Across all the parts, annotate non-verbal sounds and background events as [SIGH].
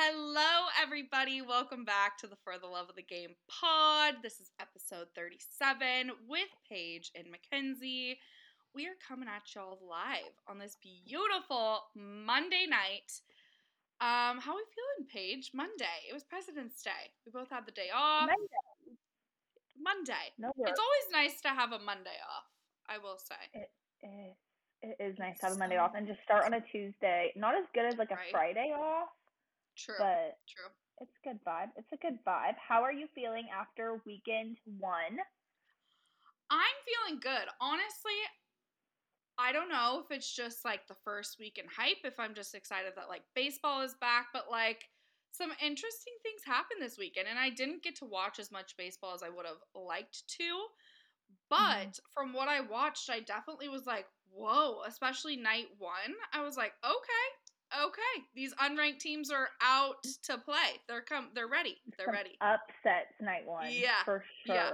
Hello, everybody. Welcome back to the For the Love of the Game pod. This is episode 37 with Paige and Mackenzie. We are coming at y'all live on this beautiful Monday night. Um, how are we feeling, Paige? Monday. It was President's Day. We both had the day off. Monday. Monday. No work. It's always nice to have a Monday off, I will say. It is. It is nice to have a Monday off and just start on a Tuesday. Not as good as like a Right. Friday off, True. but True. it's a good vibe. It's a good vibe. How are you feeling after weekend one? I'm feeling good. Honestly, I don't know if it's just like the first week in hype, if I'm just excited that like baseball is back, but like some interesting things happened this weekend. And I didn't get to watch as much baseball as I would have liked to. Mm-hmm. But from what I watched, I definitely was like, whoa, especially night one. I was like, okay, okay. These unranked teams are out to play. They're come they're ready. They're Some ready. Upsets night one. Yeah, For sure. yeah.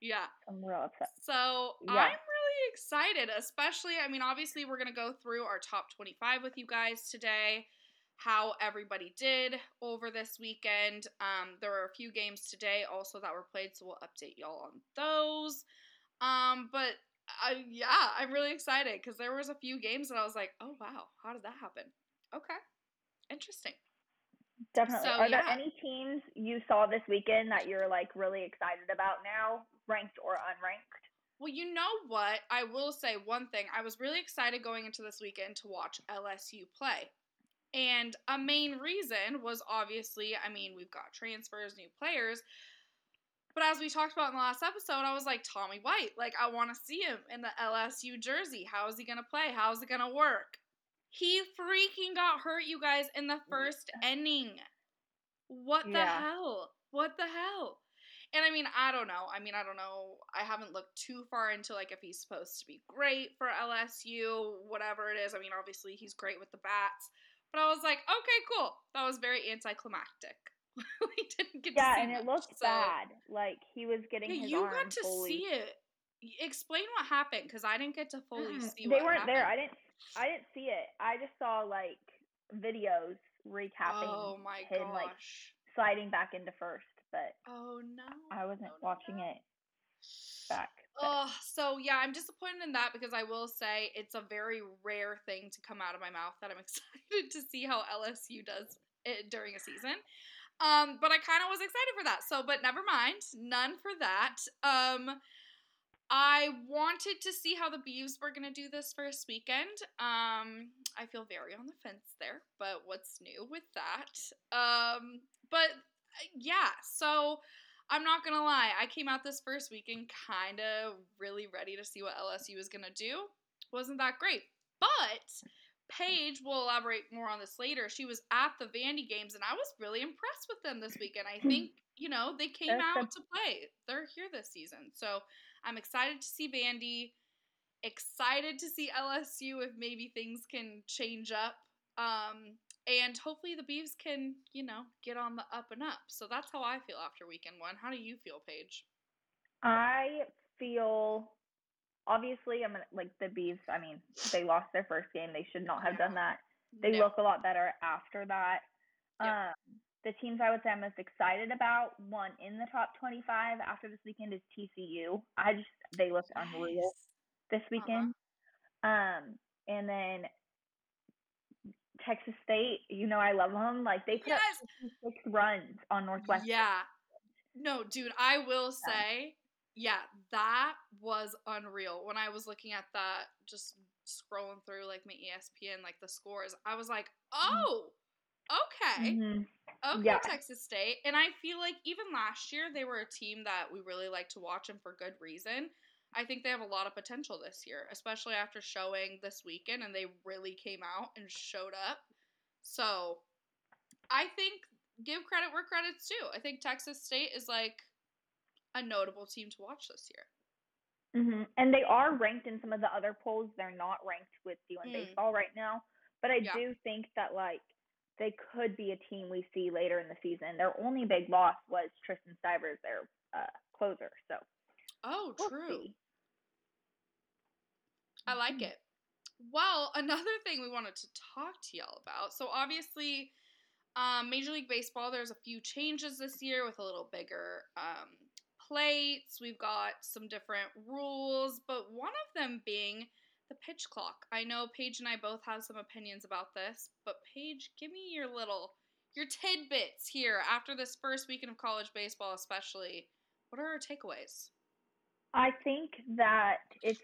Yeah. Some real upsets. So Yeah. I'm really excited, especially, I mean, obviously, we're going to go through our top 25 with you guys today, how everybody did over this weekend. Um, there were a few games today also that were played, so we'll update y'all on those. Um, but I, yeah, I'm really excited because there was a few games that I was like, oh, wow, how did that happen? Okay. Interesting. Definitely. So, are there any teams you saw this weekend that you're like really excited about now, ranked or unranked? Well, you know what? I will say one thing. I was really excited going into this weekend to watch LSU play. And a main reason was obviously, I mean, we've got transfers, new players. But as we talked about in the last episode, I was like, Tommy White, like, I want to see him in the LSU jersey. How is he going to play? How is it going to work? He freaking got hurt, you guys, in the first inning. What the Yeah. hell? What the hell? And I mean, I don't know. I mean, I don't know. I haven't looked too far into like if he's supposed to be great for LSU, whatever it is. I mean, obviously he's great with the bats, but I was like, okay, cool. That was very anticlimactic. [LAUGHS] we didn't get Yeah, to see and it looked so- bad. Like he was getting Yeah, his you arm got to fully. see it. Explain what happened because I didn't get to fully see. they weren't there. I didn't. I didn't see it. I just saw like videos recapping Oh my him like sliding back into first, but Oh no. I wasn't No, no, watching no. it back. but- Oh, so yeah, I'm disappointed in that because I will say it's a very rare thing to come out of my mouth that I'm [LAUGHS] excited to see how LSU does it during a season. Um, but I kind of was excited for that. So, but never mind, none for that. Um, I wanted to see how the Beavs were gonna do this first weekend. Um, I feel very on the fence there, but what's new with that? Um, but uh, yeah, so I'm not gonna lie, I came out this first weekend kind of really ready to see what LSU was gonna do. Wasn't that great, but Paige will elaborate more on this later. She was at the Vandy games, and I was really impressed with them this weekend. I think you know they came out to play. They're here this season, so I'm excited to see Vandy. Excited to see LSU if maybe things can change up. Um, and hopefully the Beavs can, you know, get on the up and up. So that's how I feel after weekend one. How do you feel, Paige? I feel obviously I'm like the Beavs. I mean, they lost their first game. They should not have done that. They No. look a lot better after that. Yeah. Um, the teams I would say I'm most excited about, one in the top 25 after this weekend is TCU. I just they looked unreal Nice. this weekend. Um, and then Texas State, you know I love them. Like they put Yes. six runs on Northwest. Yeah. No, dude, I will say, yeah, that was unreal. When I was looking at that, just scrolling through like my ESPN, like the scores, I was like, oh, okay. Mhm. Okay, Yeah. Texas State. And I feel like even last year, they were a team that we really like to watch and for good reason. I think they have a lot of potential this year, especially after showing this weekend and they really came out and showed up. So I think give credit where credit's due. I think Texas State is like a notable team to watch this year. hmm And they are ranked in some of the other polls. They're not ranked with D1 Mm. baseball right now. But I Yeah. do think that like they could be a team we see later in the season. Their only big loss was Tristan Stivers, their uh, closer. So Oh, we'll true. see. I like it. Well, [LAUGHS] another thing we wanted to talk to y'all about. So obviously, Um, Major League Baseball, there's a few changes this year with a little bigger um, plates. We've got some different rules, but one of them being the pitch clock. I know Paige and I both have some opinions about this, but Paige, give me your little your tidbits here after this first weekend of college baseball, especially. What are our takeaways? I think that it's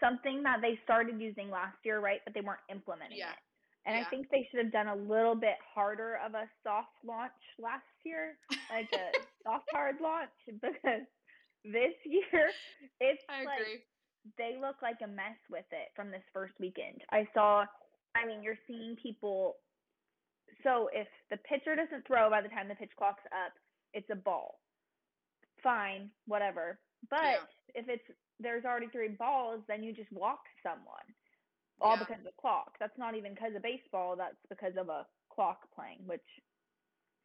something that they started using last year, right? But they weren't implementing Yeah. it. And Yeah. I think they should have done a little bit harder of a soft launch last year, like a [LAUGHS] soft hard launch, because this year it's I like agree. They look like a mess with it from this first weekend. I saw, I mean, you're seeing people. So if the pitcher doesn't throw by the time the pitch clock's up, it's a ball. Fine, whatever. But Yeah. if it's there's already three balls, then you just walk someone. All Yeah. because of the clock. That's not even because of baseball. That's because of a clock playing, which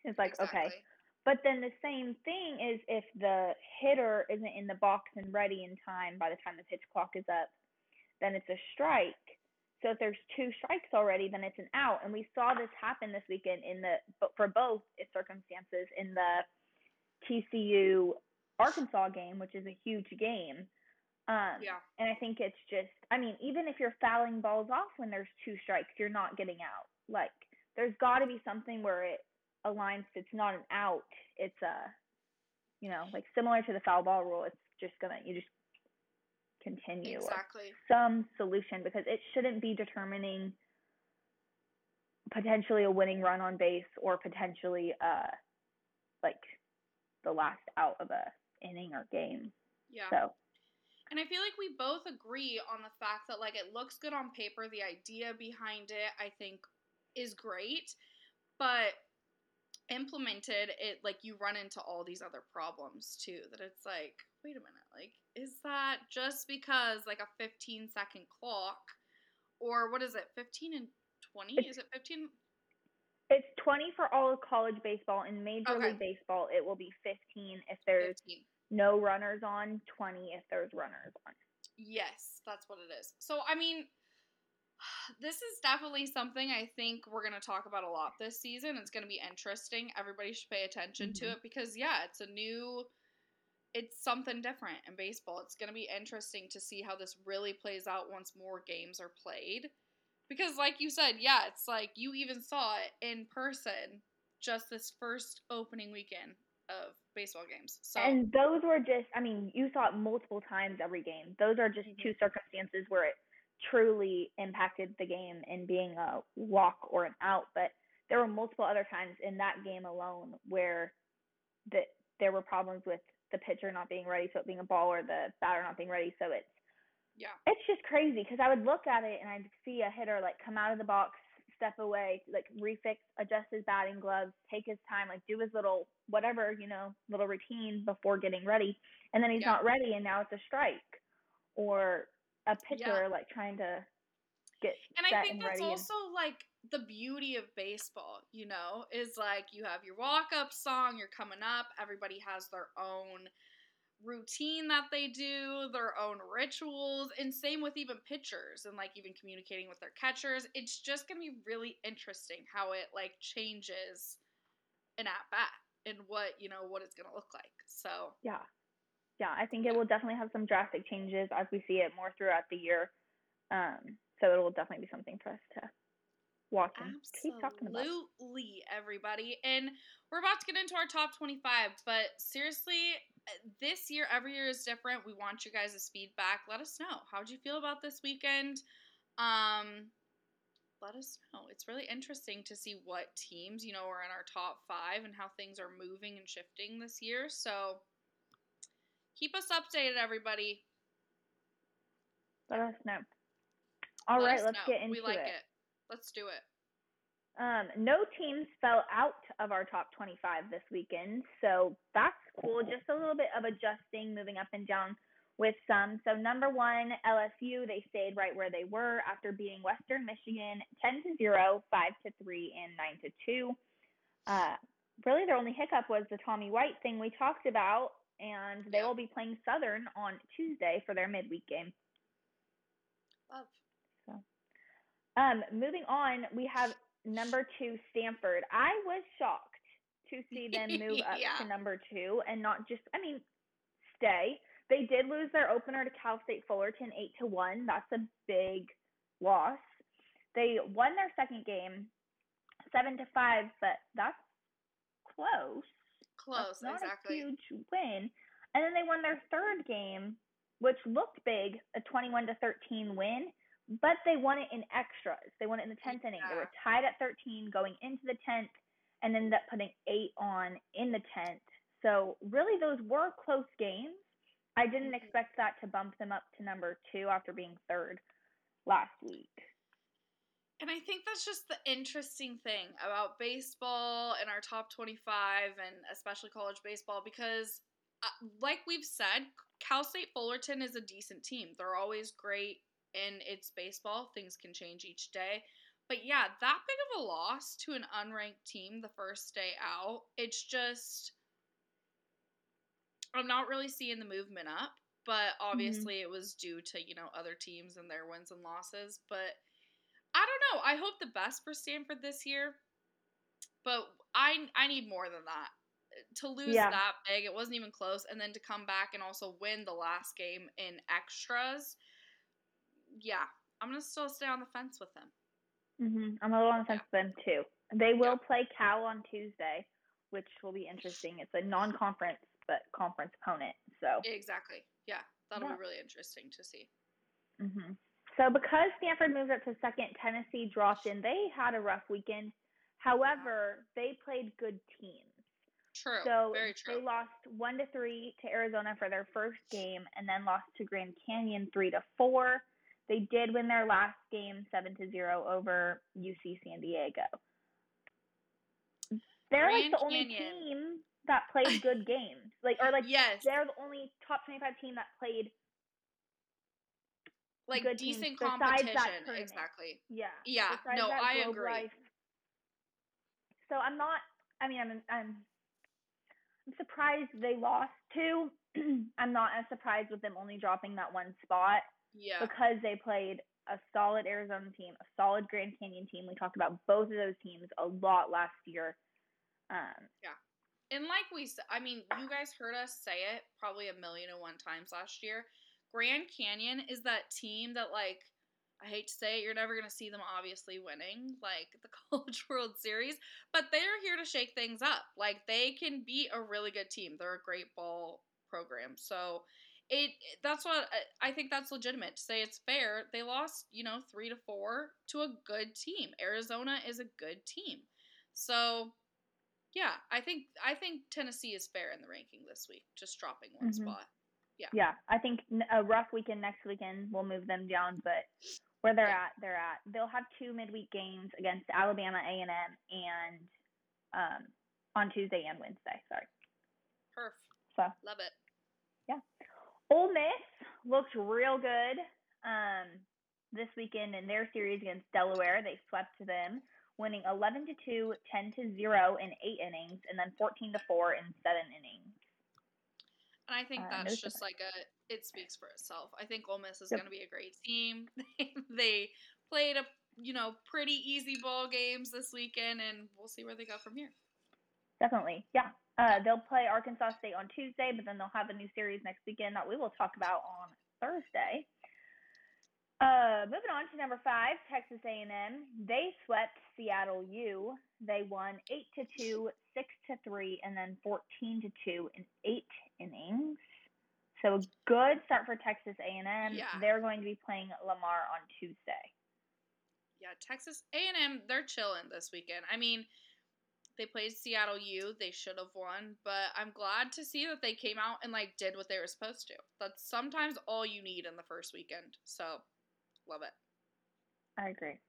is like okay. But then the same thing is if the hitter isn't in the box and ready in time by the time the pitch clock is up, then it's a strike. So if there's two strikes already, then it's an out. And we saw this happen this weekend in the for both circumstances in the TCU Arkansas game, which is a huge game. Um, Yeah. and I think it's just, I mean, even if you're fouling balls off when there's two strikes, you're not getting out. Like, there's got to be something where it aligns. It's not an out. It's a, you know, like similar to the foul ball rule. It's just gonna, you just continue Exactly. some solution because it shouldn't be determining potentially a winning run on base or potentially uh like the last out of a inning or game. Yeah. So And I feel like we both agree on the fact that like it looks good on paper, the idea behind it I think is great, but implemented it like you run into all these other problems too that it's like wait a minute like is that just because like a 15 second clock or what is it 15 and 20 It's- is it 15 It's 20 for all of college baseball. In Major Okay. League Baseball, it will be 15 if there's 15 no runners on, 20 if there's runners on. Yes, that's what it is. So, I mean, [SIGHS] this is definitely something I think we're going to talk about a lot this season. It's going to be interesting. Everybody should pay attention to Mhm. it because, yeah, it's a new, it's something different in baseball. It's going to be interesting to see how this really plays out once more games are played. Because, like you said, yeah, it's like you even saw it in person just this first opening weekend of baseball games. So, And those were just, I mean, you saw it multiple times every game. Those are just Mhm. two circumstances where it truly impacted the game in being a walk or an out. But there were multiple other times in that game alone where that there were problems with the pitcher not being ready, so it being a ball, or the batter not being ready, so it's yeah. it's just crazy because I would look at it and I'd see a hitter like come out of the box, step away, like refix, adjust his batting gloves, take his time, like do his little whatever, you know, little routine before getting ready. And then he's Yeah. not ready and now it's a strike. Or a pitcher like trying to get And I think and that's ready. and- also like the beauty of baseball, you know, is like you have your walk up song, you're coming up, everybody has their own routine that they do, their own rituals, and same with even pitchers and like even communicating with their catchers. It's just gonna be really interesting how it like changes an at bat and what, you know, what it's gonna look like. So yeah. Yeah, I think it will definitely have some drastic changes as we see it more throughout the year. Um, so it will definitely be something for us to watch and keep talking about. Absolutely, everybody. And we're about to get into our top 25, but seriously, uh, this year, every year is different. We want you guys' feedback. Let us know. How'd you feel about this weekend? Um, let us know. It's really interesting to see what teams, you know, are in our top five and how things are moving and shifting this year. So keep us updated, everybody. Let us know. All Let right, let's know. get into it. We like it. it. Let's do it. Um, no teams fell out of our top 25 this weekend, so that's cool. Just a little bit of adjusting, moving up and down with some. So number one, LSU, they stayed right where they were after beating Western Michigan 10 to 0, 5 to 3, and 9 to 2. Uh, really, their only hiccup was the Tommy White thing we talked about, and they will be playing Southern on Tuesday for their midweek game. Love. So, Um, moving on, we have number two, Stanford. I was shocked to see them [LAUGHS] move up yeah. to number two and not just, I mean, stay. They did lose their opener to Cal State Fullerton eight to one. That's a big loss. They won their second game seven to five, but that's close. Close, That's not exactly. a huge win. And then they won their third game, which looked big, a 21 to 13 win, but they won it in extras. They won it in the 10th inning. They were tied at 13 going into the 10th and ended up putting eight on in the 10th. So, really, those were close games. I didn't Mhm. expect that to bump them up to number two after being third last week. And I think that's just the interesting thing about baseball and our top 25 and especially college baseball because, uh, like we've said, Cal State Fullerton is a decent team. They're always great in its baseball. Things can change each day. But yeah, that big of a loss to an unranked team the first day out, it's just. I'm not really seeing the movement up, but obviously it was due to, you know, other teams and their wins and losses. But know. I hope the best for Stanford this year, but I I need more than that. To lose Yeah. that big, it wasn't even close, and then to come back and also win the last game in extras. Yeah, I'm gonna still stay on the fence with them. Mm-hmm. I'm a little on the fence with them too. They will play Cal on Tuesday, which will be interesting. It's a non-conference but conference opponent. So, Exactly. Yeah, that'll Yeah. be really interesting to see. hmm so because Stanford moved up to second, Tennessee dropped in. They had a rough weekend. However, they played good teams. True. So Very they lost one to three to Arizona for their first game, and then lost to Grand Canyon three to four. They did win their last game seven to zero over UC San Diego. They're like the only Canyon. team that played good [LAUGHS] games, like or like yes, they're the only top twenty-five team that played. Like good decent competition. Exactly. Yeah. Yeah. besides No, I agree. Life. So I'm not. I mean, I'm. I'm. I'm surprised they lost two. [CLEARS THROAT] I'm not as surprised with them only dropping that one spot Yeah. because they played a solid Arizona team, a solid Grand Canyon team. We talked about both of those teams a lot last year. Um, And like we I mean, you guys heard us say it probably a million and one times last year. Grand Canyon is that team that, like, I hate to say it, you're never going to see them obviously winning, like, the [LAUGHS] College World Series, but they're here to shake things up. Like, they can be a really good team. They're a great ball program. So, it that's what I think that's legitimate to say it's fair. They lost, you know, three to four to a good team. Arizona is a good team. So, yeah, I think I think Tennessee is fair in the ranking this week, just dropping one Mhm. spot. Yeah, I think a rough weekend next weekend will move them down, but where they're Yeah. at, they're at. They'll have two midweek games against Alabama A and M and um, on Tuesday and Wednesday. Sorry. Perf, So love it. Yeah. Ole Miss looked real good um, this weekend in their series against Delaware. They swept them, winning 11 to 2, 10 to 0 in eight innings, and then 14 to 4 in seven innings. And I think Uh, that's just like a it speaks for itself. I think Ole Miss is Yep. going to be a great team. [LAUGHS] they played a you know pretty easy ball games this weekend, and we'll see where they go from here. Definitely, yeah. Uh, they'll play Arkansas State on Tuesday, but then they'll have a new series next weekend that we will talk about on Thursday. Uh, moving on to number five, Texas A&M. They swept Seattle U. They won eight to two, six to three, and then fourteen to two in eight innings. So a good start for Texas A&M. Yeah. They're going to be playing Lamar on Tuesday. Yeah, Texas A&M, they're chilling this weekend. I mean, they played Seattle U. They should have won, but I'm glad to see that they came out and like did what they were supposed to. That's sometimes all you need in the first weekend. So, love it. I agree.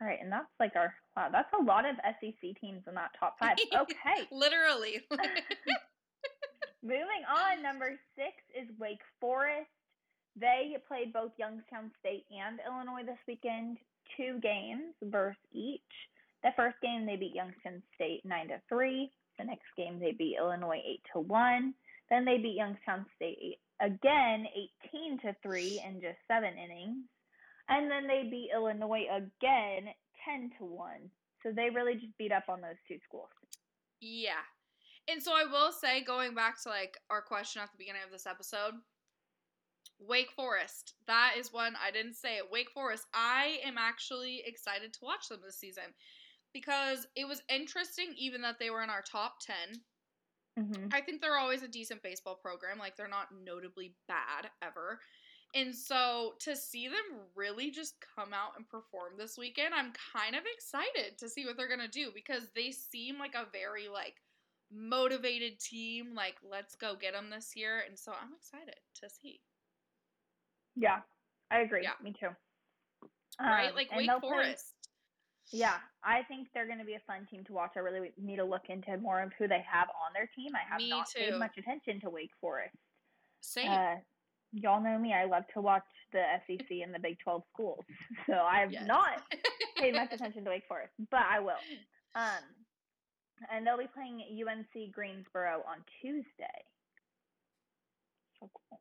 All right, and that's like our wow. That's a lot of SEC teams in that top five. [LAUGHS] Okay. Literally. [LAUGHS] [LAUGHS] Moving on, number six is Wake Forest. They played both Youngstown State and Illinois this weekend, two games versus each. The first game they beat Youngstown State nine to three. The next game they beat Illinois eight to one. Then they beat Youngstown State again eighteen to three in just seven innings. And then they beat Illinois again ten to one. So they really just beat up on those two schools. Yeah. And so I will say, going back to like our question at the beginning of this episode, Wake Forest. That is one I didn't say it. Wake Forest. I am actually excited to watch them this season because it was interesting, even that they were in our top 10. Mm-hmm. I think they're always a decent baseball program. Like, they're not notably bad ever. And so to see them really just come out and perform this weekend, I'm kind of excited to see what they're going to do because they seem like a very, like, motivated team. Like, let's go get them this year. And so I'm excited to see. Yeah, I agree. Yeah. Me too. Right? Um, Like, Wake they'll play- Forest. Yeah, I think they're going to be a fun team to watch. I really need to look into more of who they have on their team. I have Me not too. paid much attention to Wake Forest. Same. Uh, y'all know me. I love to watch the SEC and the Big 12 schools. [LAUGHS] So I have Yes. not paid much [LAUGHS] attention to Wake Forest, but I will. Um, and they'll be playing UNC Greensboro on Tuesday. So cool.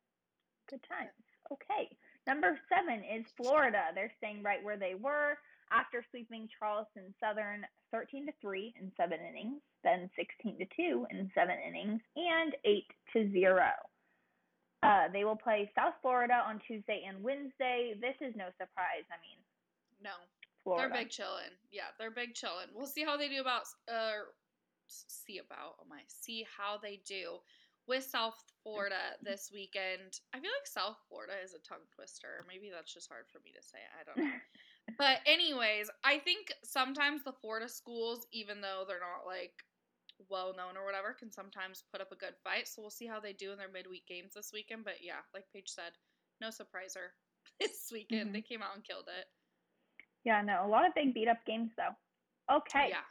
Good times. Okay. Number seven is Florida. They're staying right where they were after sweeping Charleston Southern 13 to 3 in seven innings, then 16 to 2 in seven innings, and 8 to 0. Uh, they will play South Florida on Tuesday and Wednesday. This is no surprise. I mean, no. Florida. They're big chillin'. Yeah, they're big chillin'. We'll see how they do about uh see about oh my see how they do with South Florida this weekend. I feel like South Florida is a tongue twister. Maybe that's just hard for me to say. I don't know. [LAUGHS] but anyways, I think sometimes the Florida schools, even though they're not like well known or whatever, can sometimes put up a good fight. So we'll see how they do in their midweek games this weekend. But yeah, like Paige said, no surpriser [LAUGHS] this weekend. Mhm. They came out and killed it. Yeah, no, a lot of big beat up games though. Okay. Yeah.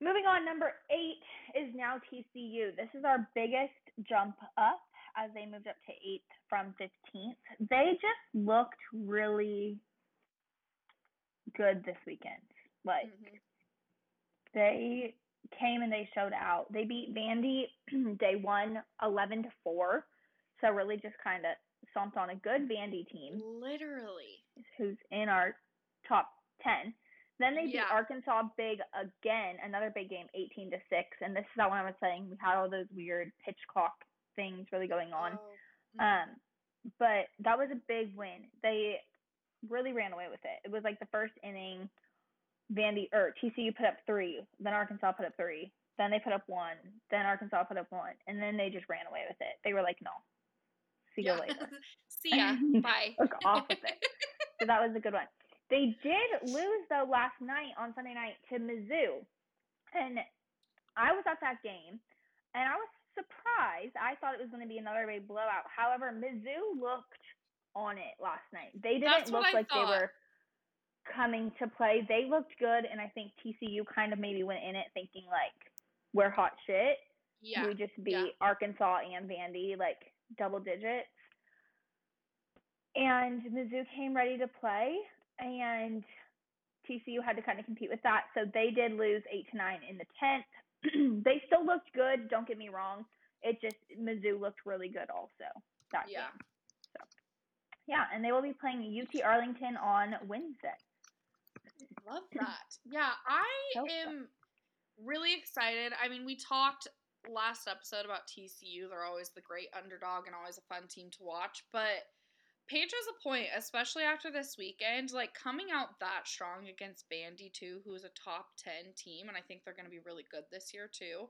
Moving on, number eight is now TCU. This is our biggest jump up as they moved up to eighth from 15th. They just looked really good this weekend. Like, Mhm. they came and they showed out. They beat Vandy [CLEARS THROAT] day one, 11 to 4. So, really just kind of stomped on a good Vandy team Literally. who's in our top 10. Then they beat Arkansas big again, another big game, 18 to 6. And this is that one I was saying we had all those weird pitch clock things really going on. Oh, mhm. Um, but that was a big win. They really ran away with it. It was like the first inning, Vandy or TCU put up three, then Arkansas put up three, then they put up one, then Arkansas put up one, and then they just ran away with it. They were like, no, see you Yeah. later. [LAUGHS] See ya. [LAUGHS] Bye. Off with it. [LAUGHS] So that was a good one. They did lose though last night on Sunday night to Mizzou, and I was at that game, and I was surprised. I thought it was going to be another big blowout. However, Mizzou looked on it last night. They didn't That's look like thought. they were coming to play. They looked good, and I think TCU kind of maybe went in it thinking like we're hot shit. Yeah. We just beat yeah. Arkansas and Vandy like double digits. And Mizzou came ready to play, and TCU had to kind of compete with that. So they did lose eight to nine in the tenth. [CLEARS THROAT] they still looked good. Don't get me wrong. It just Mizzou looked really good also that Yeah. game. So yeah, and they will be playing UT Arlington on Wednesday. Love that. Yeah, I [CLEARS THROAT] So am really excited. I mean, we talked last episode about TCU. They're always the great underdog and always a fun team to watch. But Paige has a point, especially after this weekend. Like coming out that strong against Vandy too, who is a top ten team, and I think they're going to be really good this year too.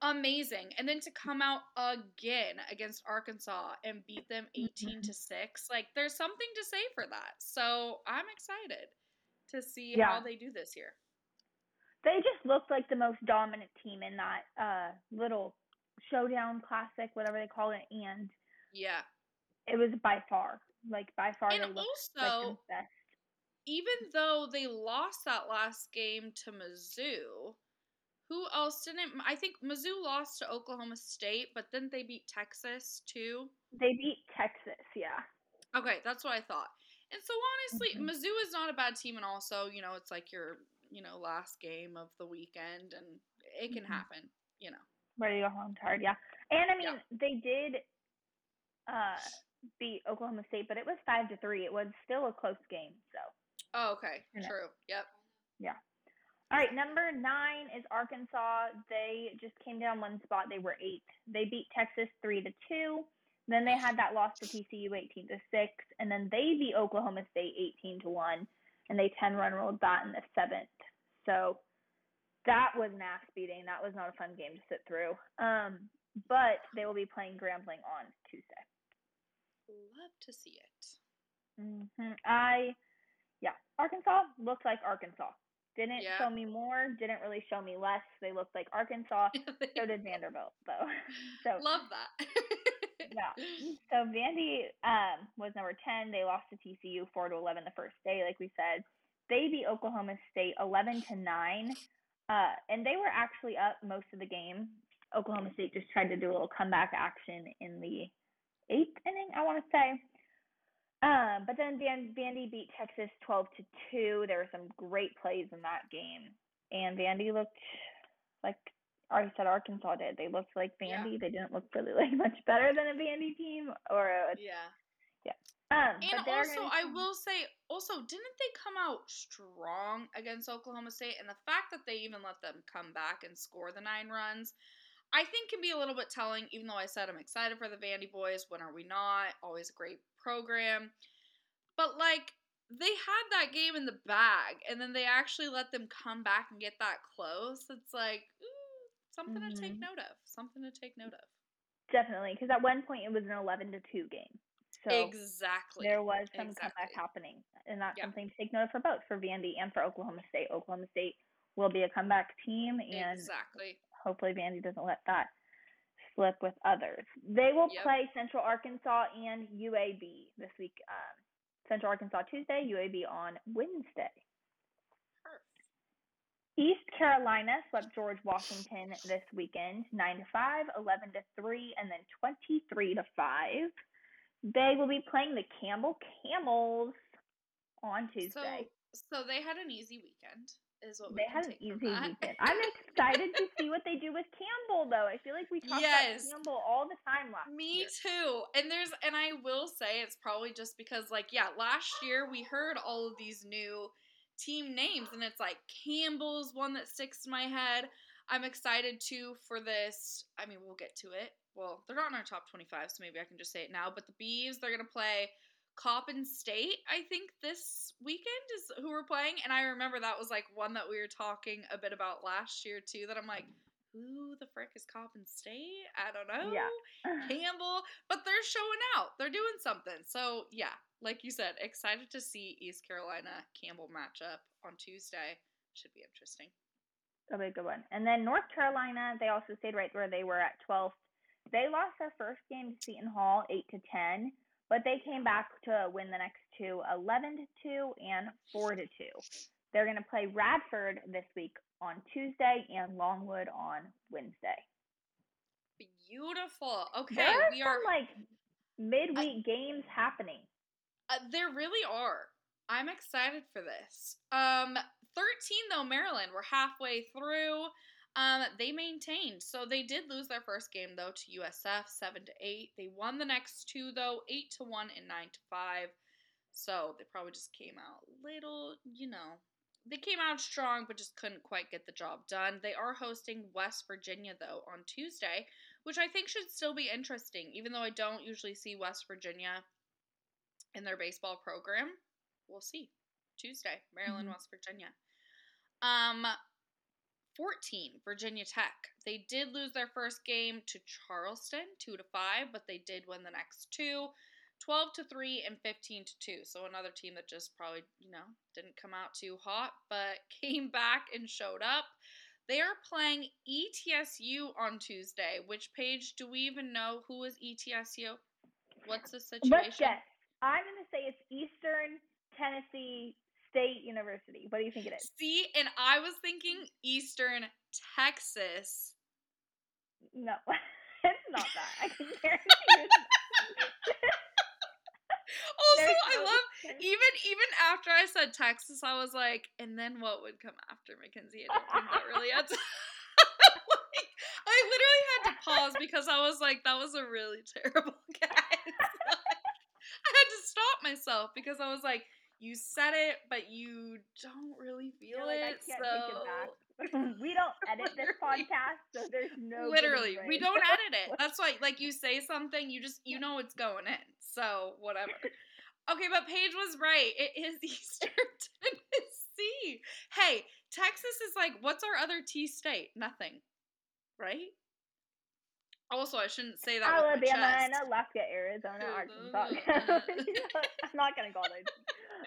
Amazing, and then to come out again against Arkansas and beat them eighteen to six, like there's something to say for that. So I'm excited to see Yeah. how they do this year. They just looked like the most dominant team in that uh little showdown classic, whatever they call it, and Yeah. It was by far, like by far, And they looked like also, the best. even though they lost that last game to Mizzou, who else didn't? I think Mizzou lost to Oklahoma State, but then they beat Texas too. They beat Texas, yeah. Okay, that's what I thought. And so honestly, Mhm. Mizzou is not a bad team, and also, you know, it's like your, you know, last game of the weekend, and it can Mhm. happen, you know. Ready to go home tired, yeah. And I mean, Yeah. they did uh beat Oklahoma State, but it was five to three. It was still a close game, so Oh, okay, true. Yep. Yeah. All right, number nine is Arkansas. They just came down one spot. They were eight. They beat Texas three to two. Then they had that loss to TCU eighteen to six, and then they beat Oklahoma State eighteen to one, and they ten run rolled that in the seventh. So that was an ass beating. That was not a fun game to sit through. Um, but they will be playing Grambling on Tuesday. Love to see it. hmm I, yeah, Arkansas looked like Arkansas. Didn't Yeah. show me more. Didn't really show me less. They looked like Arkansas. [LAUGHS] so did [LAUGHS] Vanderbilt, though. [LAUGHS] so Love that. yeah. So Vandy um, was number ten. They lost to TCU four to eleven the first day, like we said. They beat Oklahoma State eleven to nine, uh, and they were actually up most of the game. Oklahoma State just tried to do a little comeback action in the eighth inning, I want to say. Um, but then Van- Vandy beat Texas twelve to two. There were some great plays in that game, and Vandy looked like I said Arkansas did. They looked like Yeah. Vandy. They didn't look really like much better than a Vandy team or a yeah. um. And but also, gonna I will say, also, didn't they come out strong against Oklahoma State? And the fact that they even let them come back and score the nine runs, I think can be a little bit telling. Even though I said I'm excited for the Vandy boys, when are we not? Always a great program, but like they had that game in the bag, and then they actually let them come back and get that close. It's like ooh, something to take Mhm. note of. Something to take note of. definitely because at one point it was an eleven to two game. So exactly. there was some comeback happening, and that's Yeah. something to take note of for both for Vandy and for Oklahoma State. Oklahoma State will be a comeback team, and exactly. Hopefully Vandy doesn't let that slip with others. They will Yep. play Central Arkansas and UAB this week. Um, Central Arkansas Tuesday, UAB on Wednesday. East Carolina swept George Washington this weekend, 9 to 5, 11 to 3, and then 23 to 5. They will be playing the Campbell Camels on Tuesday. So, so they had an easy weekend, is what they had an easy weekend. I'm excited to see what they do with Campbell, though. I feel like we talk Yes. about Campbell all the time last Me year. too. And there's and I will say it's probably just because like yeah, last year we heard all of these new team names and it's like Campbell's one that sticks to my head. I'm excited too for this. I mean, we'll get to it. Well, they're not in our top 25, so maybe I can just say it now, but the Bees, they're going to play Coppin State, I think this weekend is who we're playing and I remember that was like one that we were talking a bit about last year too that I'm like who the frick is Coppin State? I don't know. Yeah. [LAUGHS] Campbell, but they're showing out. They're doing something. So yeah, like you said, excited to see East Carolina Campbell matchup on Tuesday. Should be interesting. That'll be a good one. And then North Carolina, they also stayed right where they were at 12th. They lost their first game to Seton Hall, 8 to 10, but they came back to win the next two, 11 to 2 and 4 to 2. They're going to play Radford this week on Tuesday and Longwood on Wednesday. Beautiful. Okay, there are we some are. like midweek games happening. Uh, there really are. I'm excited for this. Um, 13 though, Maryland. We're halfway through. Um, they maintained. So they did lose their first game though to USF, seven to eight. They won the next two though, eight to one and nine to five. So they probably just came out little, you know. They came out strong, but just couldn't quite get the job done. They are hosting West Virginia though on Tuesday, which I think should still be interesting, even though I don't usually see West Virginia in their baseball program. We'll see. Tuesday, Maryland, Mhm. West Virginia. Um 14, Virginia Tech. They did lose their first game to Charleston, 2 to 5, but they did win the next two. 12 to 3 and 15 to 2. So another team that just probably, you know, didn't come out too hot, but [LAUGHS] came back and showed up. They are playing ETSU on Tuesday. Which Paige do we even know who is ETSU? What's the situation? Let's guess. I'm going to say it's Eastern Tennessee State University. What do you think it is? See, and I was thinking Eastern Texas. No, [LAUGHS] it's not that. I can [LAUGHS] guarantee you. [LAUGHS] Also, I love even even after I said Texas, I was like, and then what would come after Mackenzie? I don't think that really adds. like, I literally had to pause because I was like, that was a really terrible guess. I had to stop myself because I was like, You said it, but you don't really feel You're it. like, I can't so take it back. [LAUGHS] we don't [LAUGHS] edit this podcast, so there's no literally, we don't edit it. [LAUGHS] That's why, like, you say something, you just you know it's going in. So whatever. Okay, but Paige was right. It is Eastern Tennessee. Hey, Texas is like, what's our other T state? Nothing, right? Also, I shouldn't say that. Alabama and Alaska, Arizona, Arkansas. Uh, I'm not gonna call those.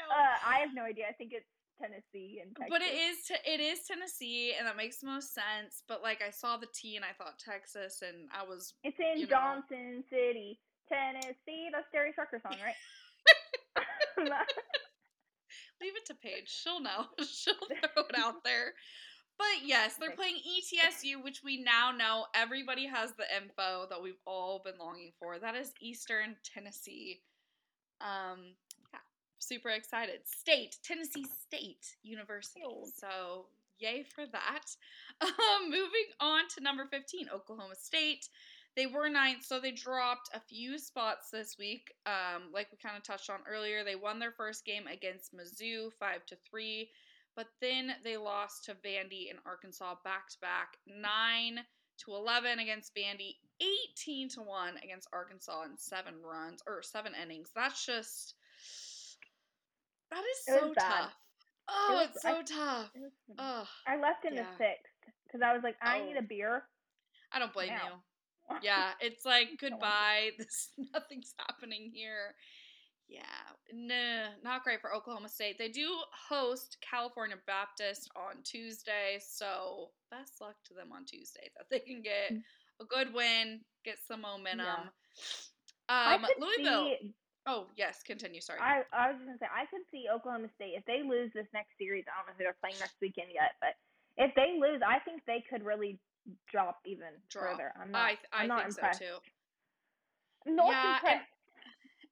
Uh, I have no idea. I think it's Tennessee and Texas. But it is te- it is Tennessee, and that makes the most sense. But like, I saw the T and I thought Texas, and I was It's in you know. Johnson City, Tennessee. That's Jerry Sarker song, right? [LAUGHS] [LAUGHS] leave it to Paige. She'll know. [LAUGHS] She'll throw it out there. But yes, they're playing ETSU, which we now know everybody has the info that we've all been longing for. That is Eastern Tennessee. Um, super excited. State, Tennessee State University. So yay for that. [LAUGHS] Um, moving on to number 15, Oklahoma State. They were ninth, so they dropped a few spots this week. Um, like we kind of touched on earlier, they won their first game against Mizzou, five to three, but then they lost to Vandy and Arkansas back to back, nine to eleven against Vandy, eighteen to one against Arkansas in seven runs or seven innings. That's just that is It so tough. Oh, it's so I- tough. It was- Ugh, I left in Yeah. the sixth because I was like, I need Oh. a beer. I don't blame Now. you. Yeah, it's like [LAUGHS] goodbye. [LAUGHS] This nothing's happening here. Yeah, no, not great for Oklahoma State. They do host California Baptist on Tuesday, so best luck to them on Tuesday that they can get a good win, get some momentum. I Um, could Louisville. see. Oh yes, continue. Sorry. I I was just gonna say I could see Oklahoma State if they lose this next series. I don't know who they're playing next weekend yet, but if they lose, I think they could really drop even Drop. further. I'm not. I th- I I'm not think impressed. so too. Yeah, impressed.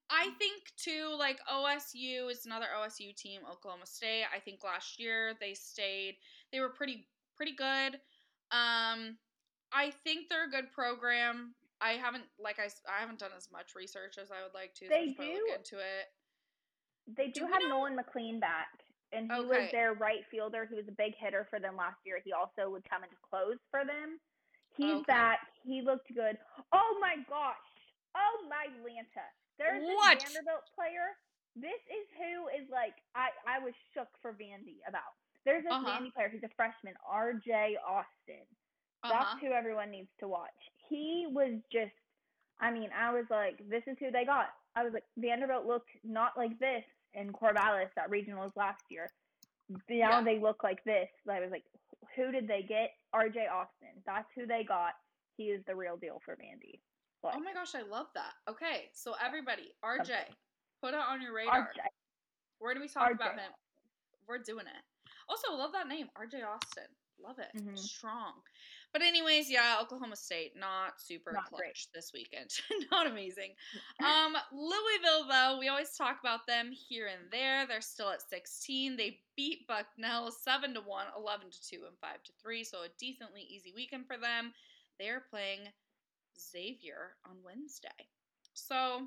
I think too, like OSU is another OSU team, Oklahoma State. I think last year they stayed, they were pretty pretty good. Um, I think they're a good program. I haven't, like I, I haven't done as much research as I would like to. They probably do- look into it. They Do do have know- Nolan McLean back, and he Okay. was their right fielder. He was a big hitter for them last year. He also would come into close for them. He's Okay. back. He looked good. Oh my gosh! Oh my Lanta! There's What? this Vanderbilt player. This is who is like I I was shook for Vandy about. There's this Uh-huh. Vandy player. He's a freshman, R.J. Austin. Uh-huh. That's who everyone needs to watch. He was just, I mean, I was like, this is who they got. I was like, Vanderbilt looked not like this in Corvallis at regionals last year. Now Yeah. they look like this. I was like, who did they get? R.J. Austin. That's who they got. He is the real deal for Vandy. Like, Oh my gosh, I love that. Okay, so everybody, RJ, Something. put it on your radar. R.J. Gonna be talking about RJ. him. We're doing it. Also, love that name, RJ Austin. Love it. Mhm. Strong. But anyways, yeah, Oklahoma State not super Not clutch great. this weekend. [LAUGHS] not amazing. Um, Louisville though, we always talk about them here and there. They're still at 16. They beat Bucknell 7 to 1, 11 to 2 and 5 to 3, so a decently easy weekend for them. They are playing Xavier on Wednesday. So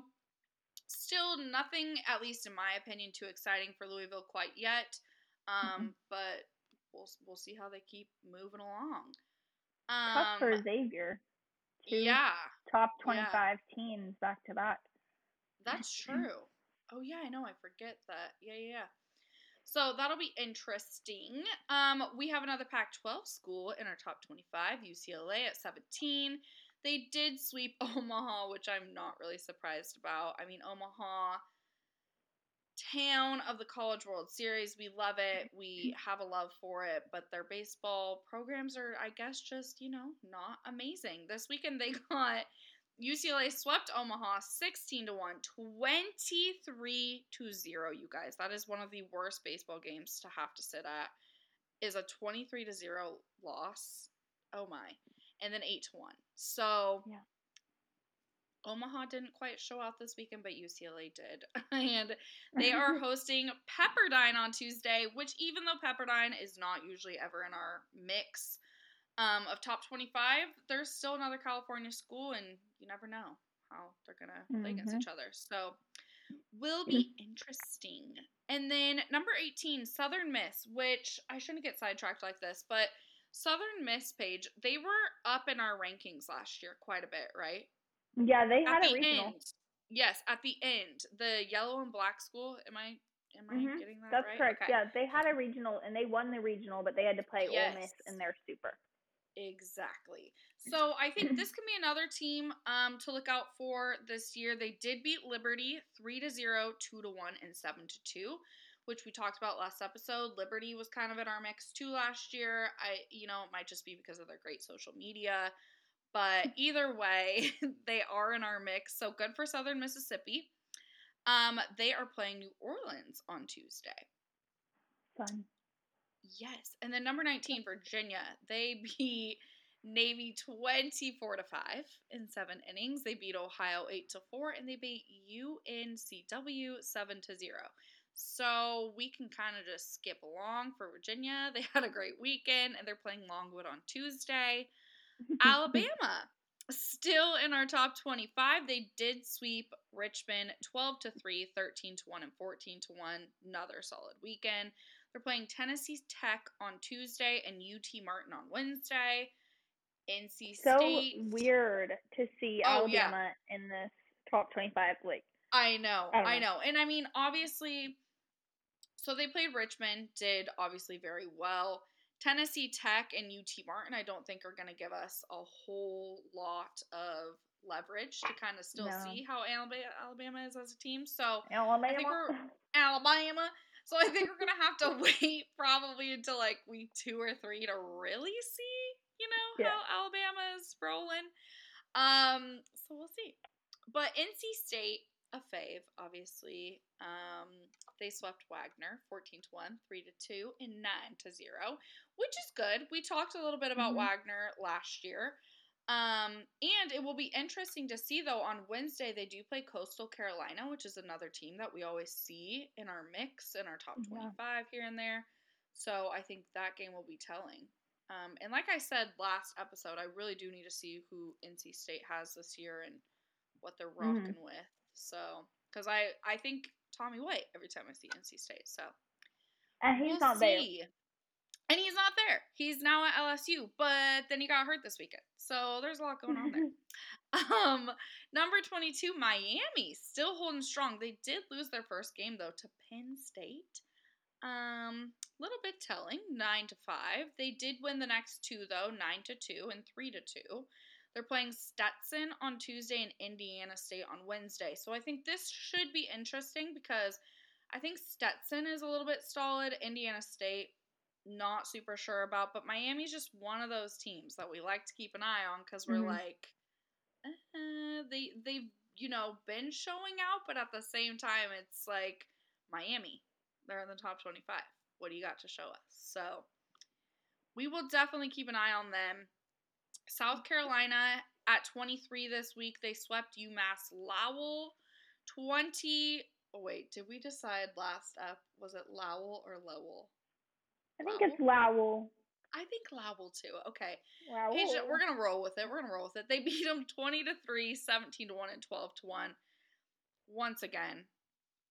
still nothing, at least in my opinion, too exciting for Louisville quite yet. Um, but we'll we'll see how they keep moving along. Tough for Um, Xavier. Two yeah, top yeah. 25 teams back to back. that's true. Oh yeah, I know. I forget that. Yeah, yeah. yeah. So that'll be interesting. Um, we have another Pac-12 school in our top 25, UCLA at 17. They did sweep [LAUGHS] Omaha, which I'm not really surprised about. I mean, Omaha, town of the College World Series, we love it. Mm-hmm. We have a love for it, but their baseball programs are, I guess, just you know not amazing. This weekend they [LAUGHS] got UCLA swept Omaha 16 to 1, 23 to 0, you guys. That is one of the worst baseball games to have to sit at. Is a 23 to 0 loss. Oh my. And then 8 to 1. So Yeah. Omaha didn't quite show out this weekend, but UCLA did. [LAUGHS] and they are [LAUGHS] hosting Pepperdine on Tuesday, which even though Pepperdine is not usually ever in our mix, um, of top 25, there's still another California school, and you never know how they're going to play against each other. So will be [CLEARS THROAT] interesting. And then number 18, Southern Miss, which I shouldn't get sidetracked like this, but Southern Miss Paige, they were up in our rankings last year quite a bit, right? Yeah, they had at a the regional. end. Yes, at the end, the yellow and black school. Am I am I Mhm, getting that That's right? correct. Okay. Yeah, they had a regional and they won the regional, but they had to play Ole Miss in their super. Exactly. So I think this can be another team um, to look out for this year. They did beat Liberty three to 0, 2 to one, and seven to two, which we talked about last episode. Liberty was kind of in our mix too last year. I, you know, it might just be because of their great social media, but either way, [LAUGHS] they are in our mix. So good for Southern Mississippi. Um, they are playing New Orleans on Tuesday. Fun. Yes. And then number 19, Virginia. They [LAUGHS] beat Navy 24 to 5 in 7 innings. They beat Ohio 8 to 4 and they beat UNCW 7 to 0. So we can kind of just skip along for Virginia. They had a great weekend and they're playing Longwood on Tuesday. Alabama still in our top 25. They did sweep Richmond 12 to 3, 13 to 1 and 14 to 1. Another solid weekend. They're playing Tennessee Tech on Tuesday and UT Martin on Wednesday. NC so State. weird to see Oh, yeah. Alabama in this top 25. Like, I know, I don't I know. know. And I mean, obviously, so they played Richmond, did obviously very well. Tennessee Tech and UT Martin, I don't think are going to give us a whole lot of leverage to kind of still No. see how Alabama, Alabama is as a team. So Alabama. think we're- Alabama. So I think we're gonna have to [LAUGHS] wait probably until like week two or three to really see, you know, Yeah. how Alabama is rolling. Um, so we'll see. But NC State, a fave, obviously. Um, they swept Wagner 14 to 1, 3 to 2, and 9 to 0, which is good. We talked a little bit about Mhm. Wagner last year. Um, and it will be interesting to see though on Wednesday they do play Coastal Carolina, which is another team that we always see in our mix in our top Yeah. 25 here and there. So I think that game will be telling. Um, and like I said last episode, I really do need to see who NC State has this year and what they're Mhm. rocking with. So, because I I think Tommy White every time I see NC State. So and he's we'll not there. And he's not there. He's now at LSU, but then he got hurt this weekend. So there's a lot going on there. [LAUGHS] Um, number 22, Miami, still holding strong. They did lose their first game though to Penn State. Um, little bit telling, 9 to 5. They did win the next two though, 9 to 2 and 3 to 2. They're playing Stetson on Tuesday and Indiana State on Wednesday. So I think this should be interesting because I think Stetson is a little bit solid. Indiana State, not super sure about, but Miami's just one of those teams that we like to keep an eye on because we're Mhm. like, uh, they they've you know been showing out, but at the same time, it's like Miami, they're in the top twenty five. What do you got to show us? So we will definitely keep an eye on them. South Carolina at 23 this week, they swept UMass Lowell 20. Oh, wait, did we decide last up? Was it Lowell or Lowell? I think it's Lowell. I think Lowell too. Okay. Lowell. Paige, we're going to roll with it. We're going to roll with it. They [LAUGHS] beat them 20 to 3, 17 to 1, and 12 to 1. Once again,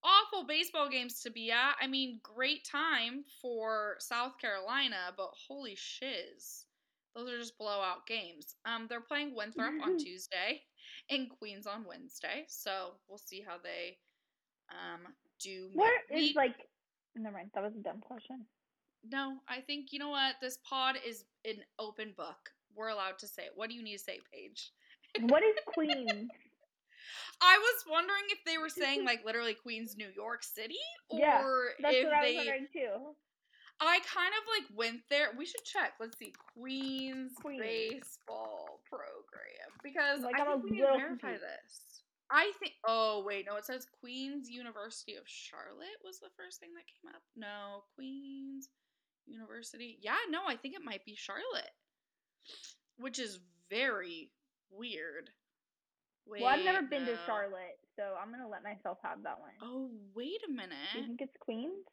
awful baseball games to be at. I mean, great time for South Carolina, but holy shiz. Those are just blowout games. Um, they're playing Winthrop on [LAUGHS] Tuesday and Queens on Wednesday, so we'll see how they um do. Where is like? Never mind. That was a dumb question. No, I think you know what. This pod is an open book. We're allowed to say it. What do you need to say, Paige? What is [LAUGHS] Queens? I was wondering if they were saying [LAUGHS] like literally Queens, New York City, or Yeah, That's if what I was they. wondering too. I kind of like went there. We should check. Let's see, Queens, Queens. baseball program because Like, I think we need to verify this. I think. Oh wait, no. It says Queens University of Charlotte was the first thing that came up. No, Queens University. Yeah, no. I think it might be Charlotte, which is very weird. Wait, well, I've never been to. Charlotte, so I'm gonna let myself have that one. Oh, wait a minute. Do you think it's Queens?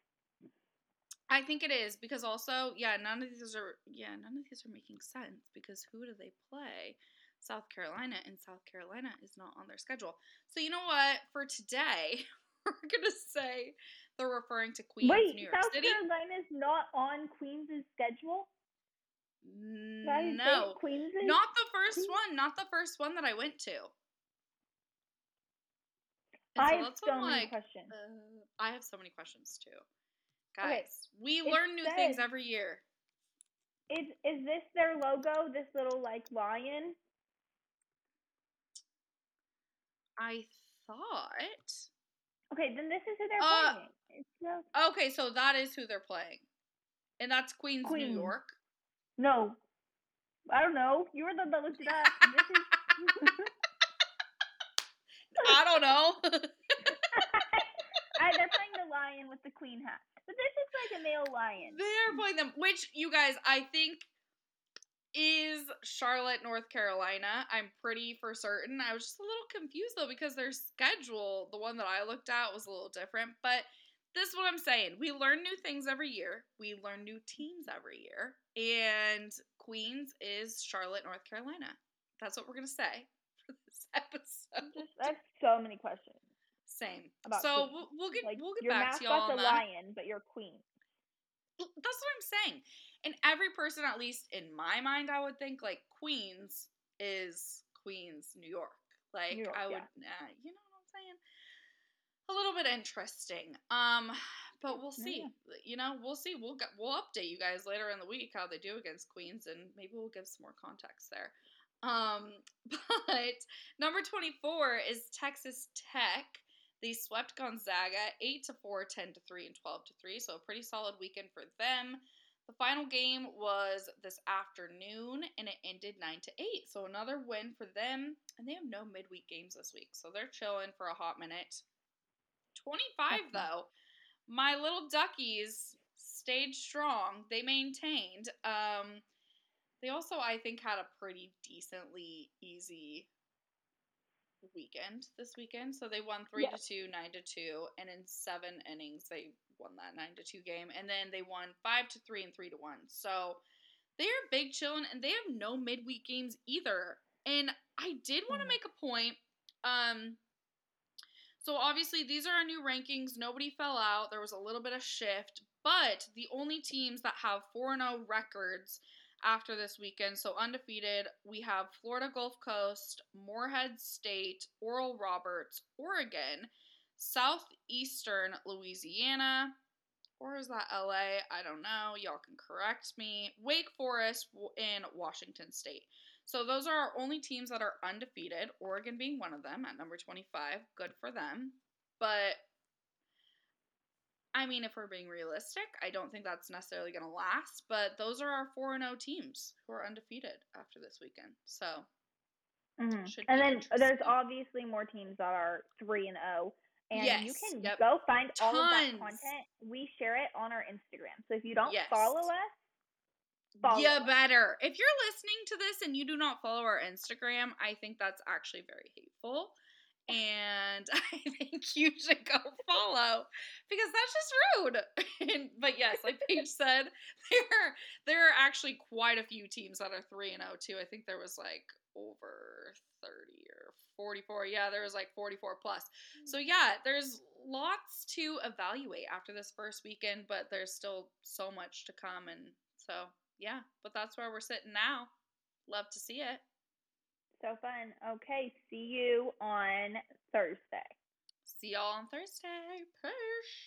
I think it is because also, yeah, none of these are yeah, none of these are making sense because who do they play? South Carolina and South Carolina is not on their schedule. So you know what? For today, [LAUGHS] we're gonna say they're referring to Queens, Wait, New York South City. Carolina's not on Queens' schedule. Why do you No, Queens is? not the first Queens- one. Not the first one that I went to. And I so have so many like, questions. uh, I have so many questions too, Okay, guys. We it learn new things every year. Is is this their logo? This little like lion? I thought. Okay, then this is who they're Uh, playing. It's Okay, so that is who they're playing, and that's Queens, New York. no, I don't know. You were the one that looked it up. [LAUGHS] I don't know. I, [LAUGHS] [LAUGHS] they're playing the lion with the queen hat, but this is like a male lion. They're playing them, which you guys, I think, is Charlotte, North Carolina. I'm pretty for certain. I was just a little confused though because their schedule, the one that I looked at, was a little different. But this is what I'm saying. We learn new things every year. We learn new teams every year. And Queens is Charlotte, North Carolina. That's what we're gonna say [LAUGHS] for this episode. I have so many questions. Same. About so Queens. we'll, we'll get Like we'll get your back to y'all mascot's on a lion, but you're queen. That's what I'm saying. And every person, at least in my mind, I would think like Queens is Queens, New York. Like New York, I would, yeah. uh, you know what I'm saying? A little bit interesting. Um, but we'll Yeah, see. You know, we'll see. We'll get, we'll update you guys later in the week how they do against Queens, and maybe we'll give some more context there. Um, [LAUGHS] but number 24 is Texas Tech. They swept Gonzaga 8 to 4, 10 to 3, and 12 to 3. So a pretty solid weekend for them. The final game was this afternoon and it ended 9 to 8. So another win for them. And they have no midweek games this week. So they're chilling for a hot minute. 25 though. My little duckies stayed strong. They maintained. Um they also I think had a pretty decently easy weekend this weekend. So they won 3 Yeah. to 2, 9 to 2, and in 7 innings they won that 9 to 2 game and then they won 5 to 3 and 3 to 1. So they are big chilling and they have no midweek games either. And I did want to Mhm. make a point um so obviously these are our new rankings. Nobody fell out. There was a little bit of shift, but the only teams that have 4 0 records after this weekend, so undefeated, we have Florida Gulf Coast, Morehead State, Oral Roberts, Oregon, Southeastern Louisiana, or is that LA? I don't know. Y'all can correct me. Wake Forest in Washington State. So those are our only teams that are undefeated, Oregon being one of them at number 25. Good for them. But I mean, if we're being realistic, I don't think that's necessarily going to last, but those are our 4 0 teams who are undefeated after this weekend. So, Mhm. And then there's obviously more teams that are three and zero, and you can yep. go find all of that content. We share it on our Instagram. So if you don't Yes. follow us, follow you better. If you're listening to this and you do not follow our Instagram, I think that's actually very hateful. And [LAUGHS] I think you should go follow because that's just rude. [LAUGHS] and, but yes, like Paige [LAUGHS] said, there there are actually quite a few teams that are three and zero too. I think there was like over thirty or forty four. Yeah, there was like forty four plus. So mm. yeah, there's lots to evaluate after this first weekend, but there's still so much to come and so yeah, but that's where we're sitting now. Love to see it. So fun. Okay, see you on Thursday. See y'all on Thursday. Peace.